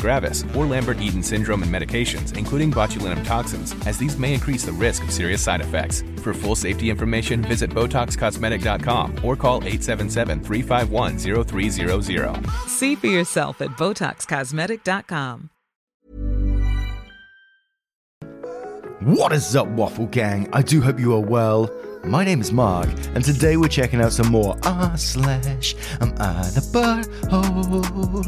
gravis, or Lambert-Eaton syndrome and medications, including botulinum toxins, as these may increase the risk of serious side effects. For full safety information, visit BotoxCosmetic.com or call 877-351-0300. See for yourself at BotoxCosmetic.com. What is up, Waffle Gang? I do hope you are well. My name is Mark, and today we're checking out some more R slash Am I the butthole?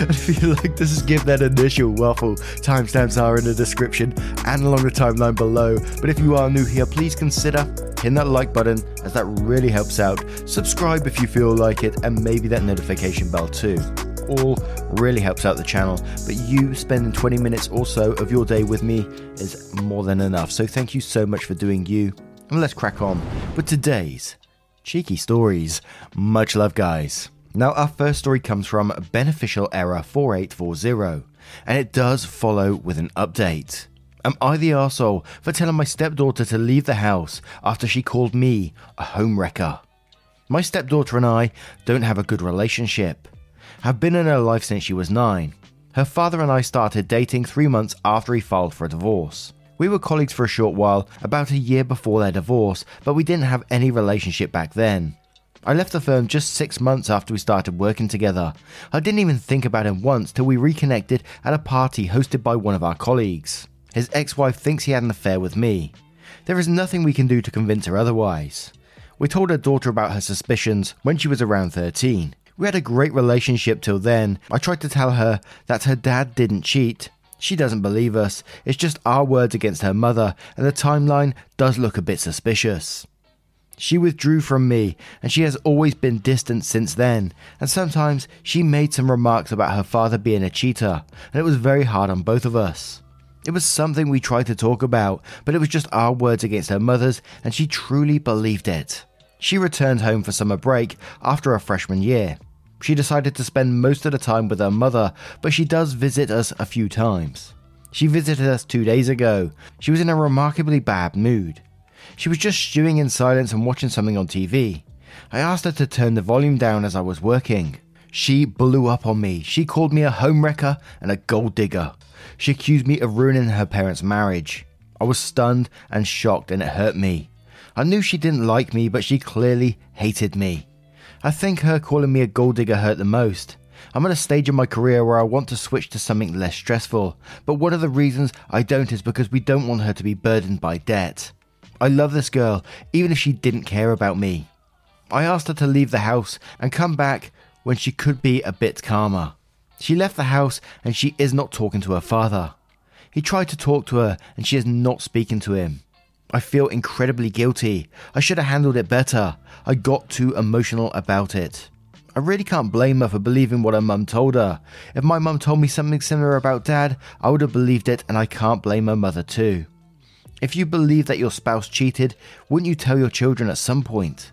I feel like this is give that initial waffle. Timestamps are in the description and along the timeline below. But if you are new here, please consider hitting that like button as that really helps out. Subscribe if you feel like it, and maybe that notification bell too all really helps out the channel. But you spending 20 minutes or so of your day with me is more than enough. So thank you so much for doing you. And let's crack on with today's cheeky stories. Much love, guys. Now, our first story comes from Beneficial Error 4840, and it does follow with an update. Am I the arsehole for telling my stepdaughter to leave the house after she called me a homewrecker? My stepdaughter and I don't have a good relationship have been in her life since she was nine. Her father and I started dating three months after he filed for a divorce. We were colleagues for a short while, about a year before their divorce, but we didn't have any relationship back then. I left the firm just six months after we started working together. I didn't even think about him once till we reconnected at a party hosted by one of our colleagues. His ex wife thinks he had an affair with me. There is nothing we can do to convince her otherwise. We told her daughter about her suspicions when she was around 13. We had a great relationship till then. I tried to tell her that her dad didn't cheat. She doesn't believe us. It's just our words against her mother, and the timeline does look a bit suspicious. She withdrew from me, and she has always been distant since then. And sometimes she made some remarks about her father being a cheater, and it was very hard on both of us. It was something we tried to talk about, but it was just our words against her mother's, and she truly believed it. She returned home for summer break after her freshman year. She decided to spend most of the time with her mother, but she does visit us a few times. She visited us two days ago. She was in a remarkably bad mood. She was just stewing in silence and watching something on TV. I asked her to turn the volume down as I was working. She blew up on me. She called me a homewrecker and a gold digger. She accused me of ruining her parents' marriage. I was stunned and shocked and it hurt me. I knew she didn't like me, but she clearly hated me. I think her calling me a gold digger hurt the most. I'm at a stage in my career where I want to switch to something less stressful, but one of the reasons I don't is because we don't want her to be burdened by debt. I love this girl, even if she didn't care about me. I asked her to leave the house and come back when she could be a bit calmer. She left the house and she is not talking to her father. He tried to talk to her and she is not speaking to him. I feel incredibly guilty. I should have handled it better. I got too emotional about it. I really can't blame her for believing what her mum told her. If my mum told me something similar about dad, I would have believed it, and I can't blame her mother too. If you believe that your spouse cheated, wouldn't you tell your children at some point?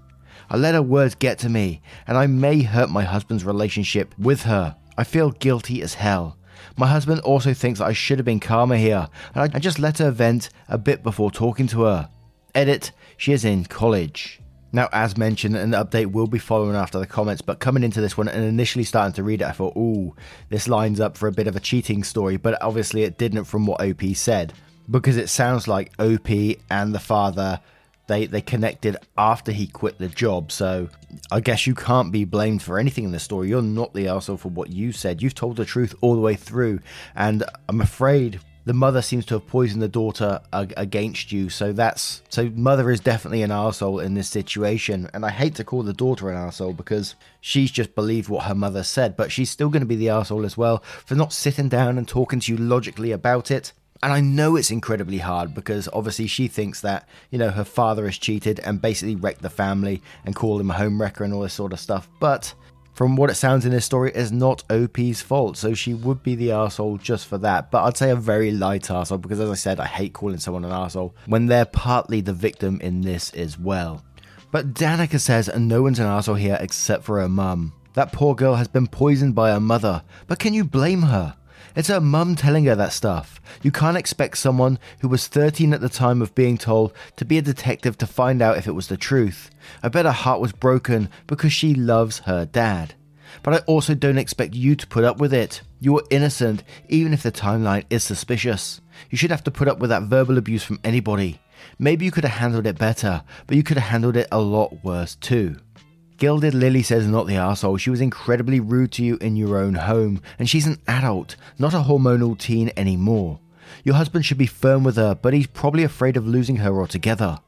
I let her words get to me, and I may hurt my husband's relationship with her. I feel guilty as hell. My husband also thinks I should have been calmer here, and I just let her vent a bit before talking to her. Edit, she is in college. Now, as mentioned, an update will be following after the comments, but coming into this one and initially starting to read it, I thought, ooh, this lines up for a bit of a cheating story, but obviously it didn't from what OP said, because it sounds like OP and the father they they connected after he quit the job. So I guess you can't be blamed for anything in this story. You're not the asshole for what you said. You've told the truth all the way through, and I'm afraid the mother seems to have poisoned the daughter ag- against you. So that's so mother is definitely an arsehole in this situation. And I hate to call the daughter an arsehole because she's just believed what her mother said, but she's still going to be the arsehole as well for not sitting down and talking to you logically about it. And I know it's incredibly hard because obviously she thinks that, you know, her father has cheated and basically wrecked the family and called him a home wrecker and all this sort of stuff. But from what it sounds in this story, it's not OP's fault. So she would be the asshole just for that. But I'd say a very light asshole because, as I said, I hate calling someone an asshole when they're partly the victim in this as well. But Danica says, no one's an asshole here except for her mum. That poor girl has been poisoned by her mother, but can you blame her? It's her mum telling her that stuff. You can't expect someone who was 13 at the time of being told to be a detective to find out if it was the truth. I bet her heart was broken because she loves her dad. But I also don't expect you to put up with it. You are innocent, even if the timeline is suspicious. You should have to put up with that verbal abuse from anybody. Maybe you could have handled it better, but you could have handled it a lot worse too. Gilded Lily says not the asshole. She was incredibly rude to you in your own home, and she's an adult, not a hormonal teen anymore. Your husband should be firm with her, but he's probably afraid of losing her altogether.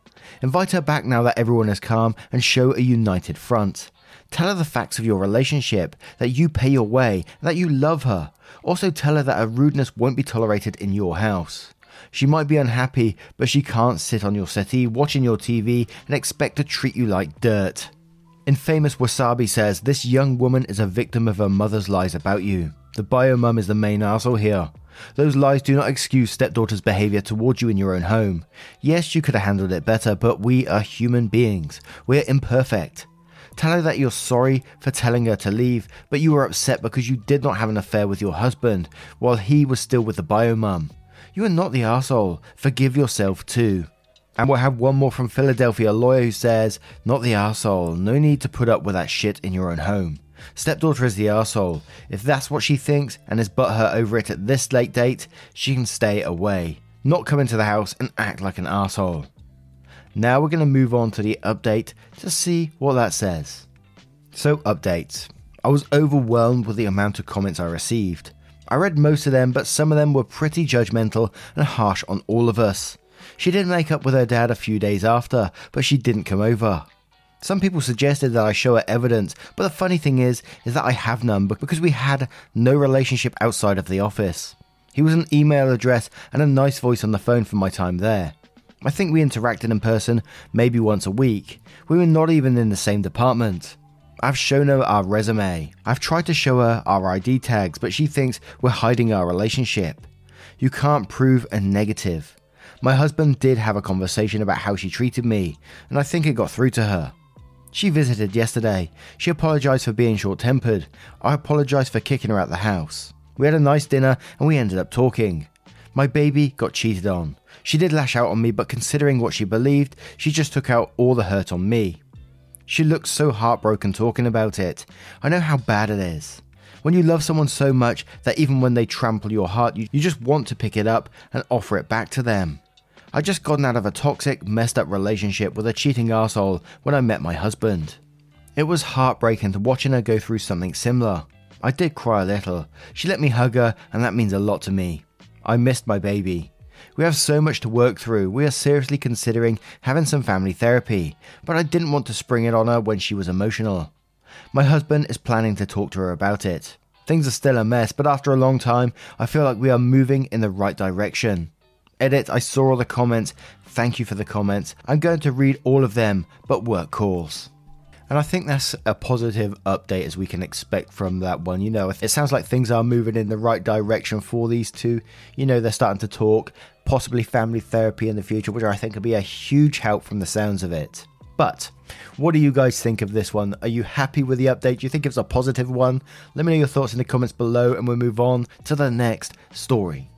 Invite her back now that everyone is calm and show a united front. Tell her the facts of your relationship, that you pay your way, that you love her. Also tell her that her rudeness won't be tolerated in your house. She might be unhappy, but she can't sit on your settee watching your TV and expect to treat you like dirt. Infamous Wasabi says this young woman is a victim of her mother's lies about you. The bio mum is the main asshole here. Those lies do not excuse stepdaughter's behavior towards you in your own home. Yes, you could have handled it better, but we are human beings. We're imperfect. Tell her that you're sorry for telling her to leave, but you were upset because you did not have an affair with your husband while he was still with the bio mum. You are not the asshole. Forgive yourself too. And we'll have one more from Philadelphia, a lawyer who says, Not the asshole. No need to put up with that shit in your own home. Stepdaughter is the asshole. If that's what she thinks and has is butthurt over it at this late date, she can stay away. Not come into the house and act like an asshole. Now we're going to move on to the update to see what that says. So, updates. I was overwhelmed with the amount of comments I received. I read most of them, but some of them were pretty judgmental and harsh on all of us. She didn't make up with her dad a few days after, but she didn't come over. Some people suggested that I show her evidence, but the funny thing is, is that I have none because we had no relationship outside of the office. He was an email address and a nice voice on the phone for my time there. I think we interacted in person maybe once a week. We were not even in the same department. I've shown her our resume. I've tried to show her our ID tags, but she thinks we're hiding our relationship. You can't prove a negative. My husband did have a conversation about how she treated me, and I think it got through to her. She visited yesterday. She apologized for being short tempered. I apologized for kicking her out of the house. We had a nice dinner and we ended up talking. My baby got cheated on. She did lash out on me, but considering what she believed, she just took out all the hurt on me. She looked so heartbroken talking about it. I know how bad it is. When you love someone so much that even when they trample your heart, you, you just want to pick it up and offer it back to them. I just gotten out of a toxic, messed up relationship with a cheating asshole when I met my husband. It was heartbreaking to watching her go through something similar. I did cry a little. She let me hug her, and that means a lot to me. I missed my baby. We have so much to work through. We are seriously considering having some family therapy, but I didn't want to spring it on her when she was emotional. My husband is planning to talk to her about it. Things are still a mess, but after a long time, I feel like we are moving in the right direction. Edit, I saw all the comments. Thank you for the comments. I'm going to read all of them, but work calls. And I think that's a positive update as we can expect from that one. You know, it sounds like things are moving in the right direction for these two. You know, they're starting to talk, possibly family therapy in the future, which I think could be a huge help from the sounds of it. But what do you guys think of this one? Are you happy with the update? Do you think it's a positive one? Let me know your thoughts in the comments below and we'll move on to the next story.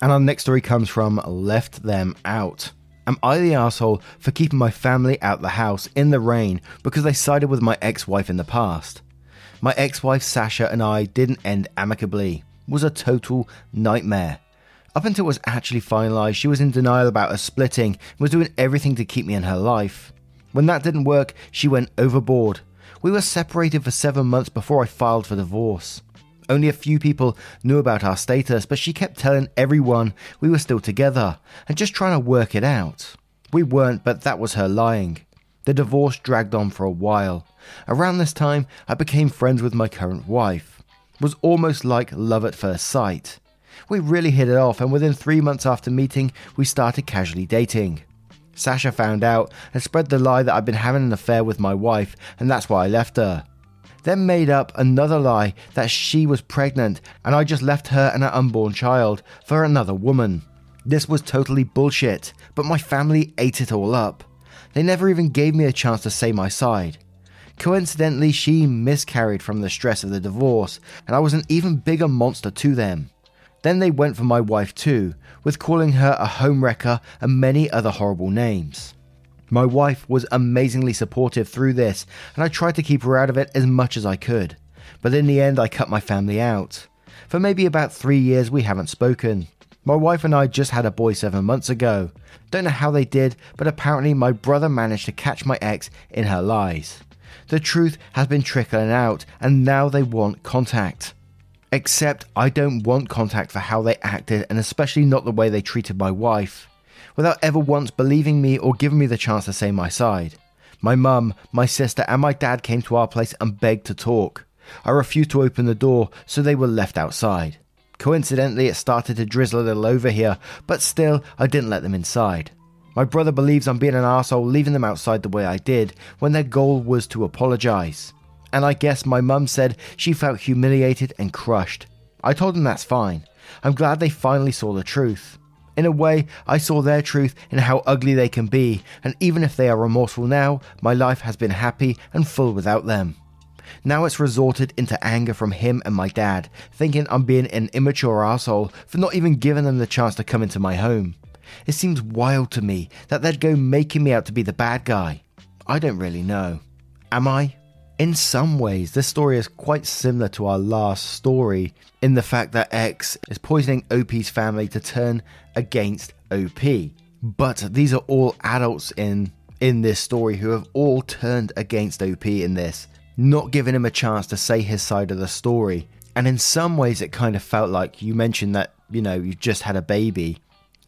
And our next story comes from Left Them Out. Am I the asshole for keeping my family out the house in the rain because they sided with my ex wife in the past? My ex wife Sasha and I didn't end amicably. Was a total nightmare. Up until it was actually finalised, she was in denial about us splitting was doing everything to keep me in her life. When that didn't work, she went overboard. We were separated for seven months before I filed for divorce. Only a few people knew about our status, but she kept telling everyone we were still together and just trying to work it out. We weren't, but that was her lying. The divorce dragged on for a while. Around this time, I became friends with my current wife. It was almost like love at first sight. We really hit it off, and within three months after meeting, we started casually dating. Sasha found out and spread the lie that I'd been having an affair with my wife, and that's why I left her. Then made up another lie that she was pregnant and I just left her and her unborn child for another woman. This was totally bullshit, but my family ate it all up. They never even gave me a chance to say my side. Coincidentally, she miscarried from the stress of the divorce, and I was an even bigger monster to them. Then they went for my wife too, with calling her a homewrecker and many other horrible names. My wife was amazingly supportive through this, and I tried to keep her out of it as much as I could. But in the end, I cut my family out. For maybe about three years, we haven't spoken. My wife and I just had a boy seven months ago. Don't know how they did, but apparently my brother managed to catch my ex in her lies. The truth has been trickling out, and now they want contact. Except I don't want contact for how they acted, and especially not the way they treated my wife, without ever once believing me or giving me the chance to say my side. My mum, my sister, and my dad came to our place and begged to talk. I refused to open the door, so they were left outside. Coincidentally, it started to drizzle a little over here, but still, I didn't let them inside. My brother believes I'm being an asshole leaving them outside the way I did, when their goal was to apologise and I guess my mum said she felt humiliated and crushed. I told them that's fine. I'm glad they finally saw the truth. In a way, I saw their truth in how ugly they can be, and even if they are remorseful now, my life has been happy and full without them. Now it's resorted into anger from him and my dad, thinking I'm being an immature asshole for not even giving them the chance to come into my home. It seems wild to me that they'd go making me out to be the bad guy. I don't really know. Am I? In some ways, this story is quite similar to our last story in the fact that X is poisoning OP's family to turn against OP. But these are all adults in in this story who have all turned against OP in this, not giving him a chance to say his side of the story. And in some ways it kind of felt like you mentioned that, you know, you just had a baby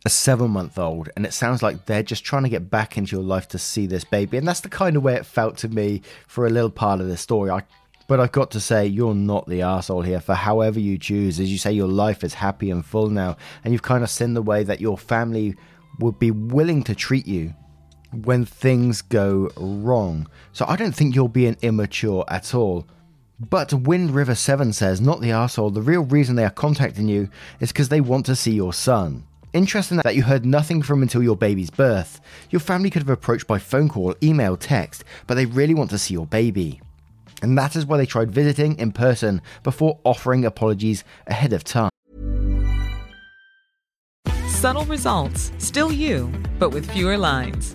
a seven month old, and it sounds like they're just trying to get back into your life to see this baby. And that's the kind of way it felt to me for a little part of the story. I, but I've got to say, you're not the asshole here for however you choose. As you say, your life is happy and full now, and you've kind of seen the way that your family would be willing to treat you when things go wrong. So I don't think you're being immature at all. But Wind River 7 says, not the asshole, the real reason they are contacting you is because they want to see your son. Interesting that you heard nothing from until your baby's birth. Your family could have approached by phone call, email, text, but they really want to see your baby. And that is why they tried visiting in person before offering apologies ahead of time. Subtle results, still you, but with fewer lines.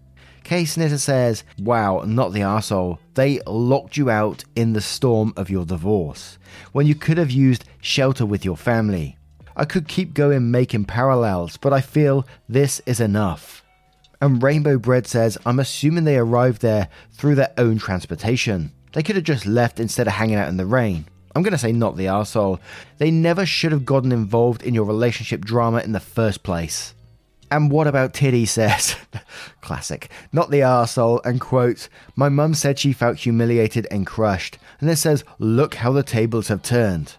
Snitter says, Wow, not the arsehole. They locked you out in the storm of your divorce when you could have used shelter with your family. I could keep going making parallels, but I feel this is enough. And Rainbow Bread says, I'm assuming they arrived there through their own transportation. They could have just left instead of hanging out in the rain. I'm going to say not the arsehole. They never should have gotten involved in your relationship drama in the first place. And what about Tiddy says? Classic. Not the arsehole, and quote, My mum said she felt humiliated and crushed. And then says, Look how the tables have turned.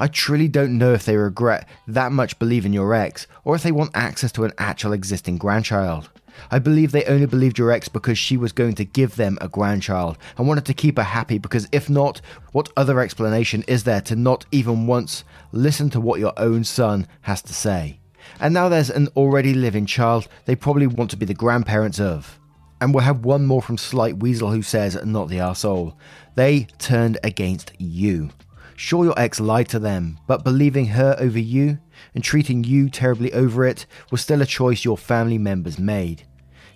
I truly don't know if they regret that much believing your ex, or if they want access to an actual existing grandchild. I believe they only believed your ex because she was going to give them a grandchild and wanted to keep her happy because if not, what other explanation is there to not even once listen to what your own son has to say? And now there's an already living child they probably want to be the grandparents of. And we'll have one more from Slight Weasel who says, not the arsehole. They turned against you. Sure, your ex lied to them, but believing her over you and treating you terribly over it was still a choice your family members made.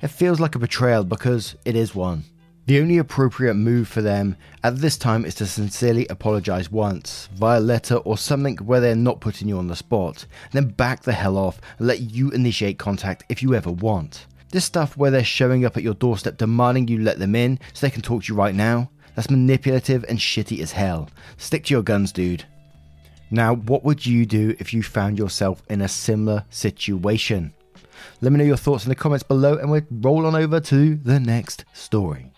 It feels like a betrayal because it is one. The only appropriate move for them at this time is to sincerely apologize once, via letter or something where they're not putting you on the spot, then back the hell off and let you initiate contact if you ever want. This stuff where they're showing up at your doorstep demanding you let them in so they can talk to you right now, that's manipulative and shitty as hell. Stick to your guns, dude. Now, what would you do if you found yourself in a similar situation? Let me know your thoughts in the comments below and we'll roll on over to the next story.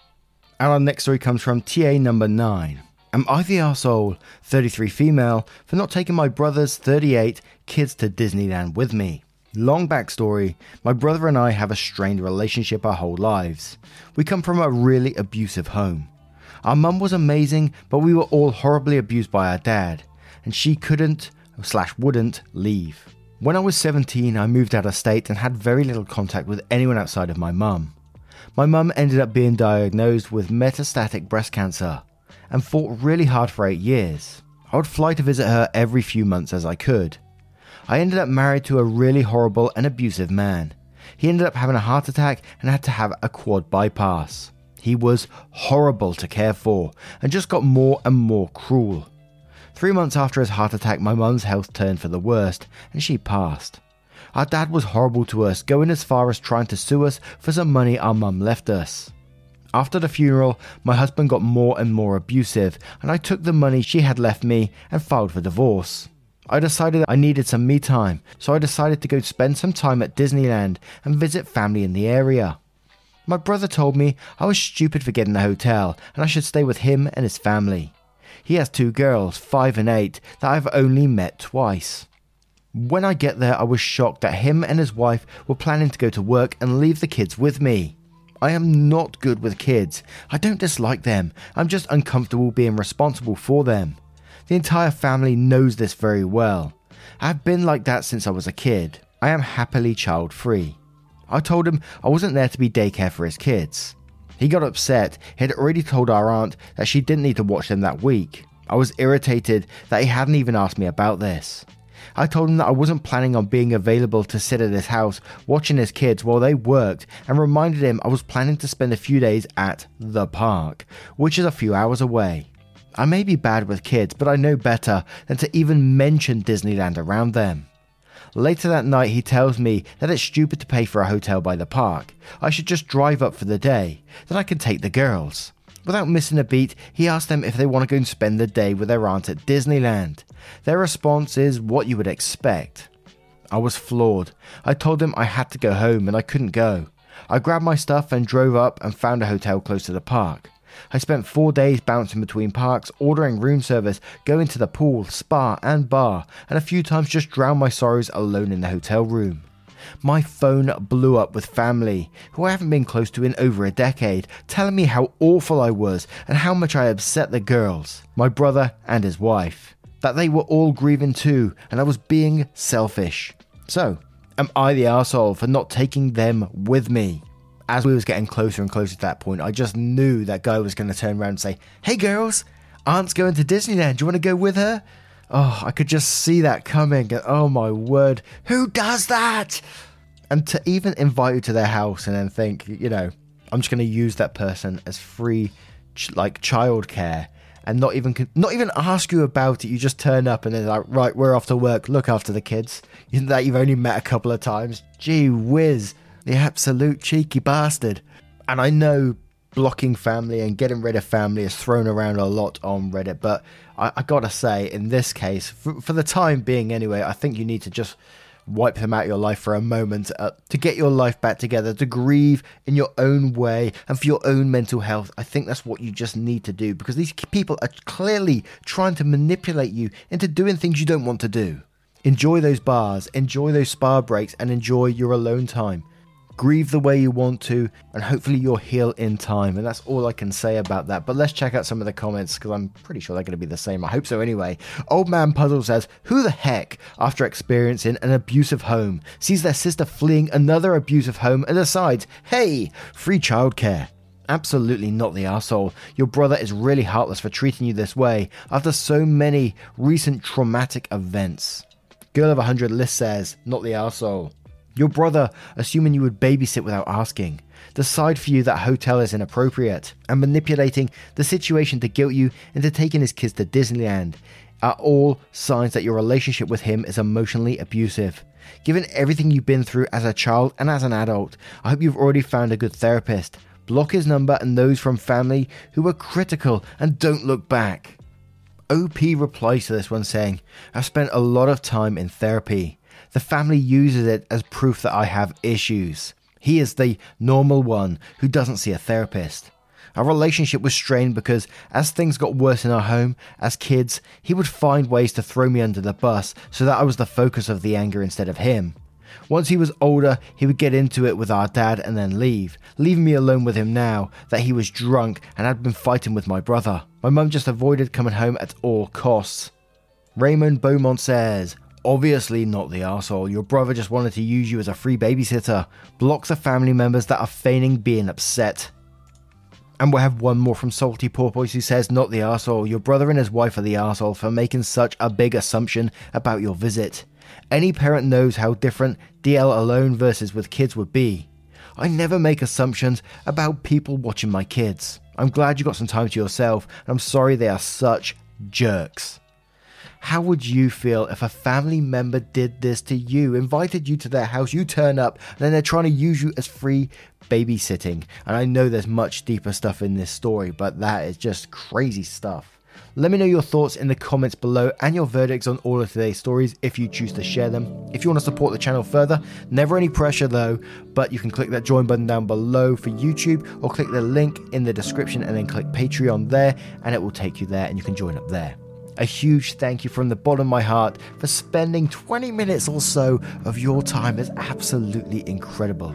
Our next story comes from TA number 9. Am I the asshole, 33 female, for not taking my brother's 38 kids to Disneyland with me? Long backstory my brother and I have a strained relationship our whole lives. We come from a really abusive home. Our mum was amazing, but we were all horribly abused by our dad, and she couldn't slash wouldn't leave. When I was 17, I moved out of state and had very little contact with anyone outside of my mum. My mum ended up being diagnosed with metastatic breast cancer and fought really hard for eight years. I would fly to visit her every few months as I could. I ended up married to a really horrible and abusive man. He ended up having a heart attack and had to have a quad bypass. He was horrible to care for and just got more and more cruel. Three months after his heart attack, my mum's health turned for the worst and she passed. Our dad was horrible to us, going as far as trying to sue us for some money our mum left us. After the funeral, my husband got more and more abusive, and I took the money she had left me and filed for divorce. I decided I needed some me time, so I decided to go spend some time at Disneyland and visit family in the area. My brother told me I was stupid for getting a hotel and I should stay with him and his family. He has two girls, five and eight, that I've only met twice. When I get there, I was shocked that him and his wife were planning to go to work and leave the kids with me. I am not good with kids. I don't dislike them. I'm just uncomfortable being responsible for them. The entire family knows this very well. I've been like that since I was a kid. I am happily child free. I told him I wasn't there to be daycare for his kids. He got upset. He had already told our aunt that she didn't need to watch them that week. I was irritated that he hadn't even asked me about this. I told him that I wasn't planning on being available to sit at his house watching his kids while they worked and reminded him I was planning to spend a few days at the park, which is a few hours away. I may be bad with kids, but I know better than to even mention Disneyland around them. Later that night, he tells me that it's stupid to pay for a hotel by the park. I should just drive up for the day, that I can take the girls. Without missing a beat, he asks them if they want to go and spend the day with their aunt at Disneyland. Their response is what you would expect. I was floored. I told them I had to go home and I couldn't go. I grabbed my stuff and drove up and found a hotel close to the park. I spent four days bouncing between parks, ordering room service, going to the pool, spa, and bar, and a few times just drowned my sorrows alone in the hotel room. My phone blew up with family, who I haven't been close to in over a decade, telling me how awful I was and how much I upset the girls, my brother and his wife. That they were all grieving too, and I was being selfish. So, Am I the asshole for not taking them with me? As we was getting closer and closer to that point, I just knew that guy was going to turn around and say, "Hey girls, Aunt's going to Disneyland. Do you want to go with her?" Oh, I could just see that coming. Oh my word, who does that? And to even invite you to their house and then think, you know, I'm just going to use that person as free, ch- like childcare and not even not even ask you about it. You just turn up and they're like, right, we're off to work. Look after the kids that you've only met a couple of times. Gee whiz, the absolute cheeky bastard. And I know blocking family and getting rid of family is thrown around a lot on Reddit, but I, I gotta say, in this case, for, for the time being anyway, I think you need to just wipe them out of your life for a moment uh, to get your life back together, to grieve in your own way and for your own mental health. I think that's what you just need to do because these people are clearly trying to manipulate you into doing things you don't want to do. Enjoy those bars, enjoy those spa breaks, and enjoy your alone time grieve the way you want to, and hopefully you'll heal in time. And that's all I can say about that. But let's check out some of the comments because I'm pretty sure they're going to be the same. I hope so anyway. Old Man Puzzle says, Who the heck, after experiencing an abusive home, sees their sister fleeing another abusive home and decides, hey, free childcare? Absolutely not the asshole. Your brother is really heartless for treating you this way after so many recent traumatic events. Girl of 100 List says, not the asshole. Your brother, assuming you would babysit without asking, decide for you that hotel is inappropriate, and manipulating the situation to guilt you into taking his kids to Disneyland are all signs that your relationship with him is emotionally abusive. Given everything you've been through as a child and as an adult, I hope you've already found a good therapist. Block his number and those from family who are critical and don't look back. OP replies to this one saying, I've spent a lot of time in therapy. The family uses it as proof that I have issues. He is the normal one who doesn't see a therapist. Our relationship was strained because as things got worse in our home, as kids, he would find ways to throw me under the bus so that I was the focus of the anger instead of him. Once he was older, he would get into it with our dad and then leave, leaving me alone with him now that he was drunk and had been fighting with my brother. My mum just avoided coming home at all costs. Raymond Beaumont says, Obviously not the asshole. Your brother just wanted to use you as a free babysitter. Block the family members that are feigning being upset. And we'll have one more from Salty Porpoise who says, Not the asshole. Your brother and his wife are the asshole for making such a big assumption about your visit. Any parent knows how different DL alone versus with kids would be. I never make assumptions about people watching my kids. I'm glad you got some time to yourself, and I'm sorry they are such jerks. How would you feel if a family member did this to you, invited you to their house, you turn up, and then they're trying to use you as free babysitting? And I know there's much deeper stuff in this story, but that is just crazy stuff. Let me know your thoughts in the comments below and your verdicts on all of today's stories if you choose to share them. If you want to support the channel further, never any pressure though, but you can click that join button down below for YouTube or click the link in the description and then click Patreon there and it will take you there and you can join up there. A huge thank you from the bottom of my heart for spending 20 minutes or so of your time is absolutely incredible.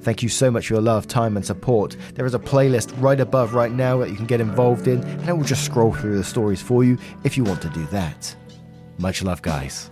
Thank you so much for your love, time, and support. There is a playlist right above right now that you can get involved in, and I will just scroll through the stories for you if you want to do that. Much love, guys.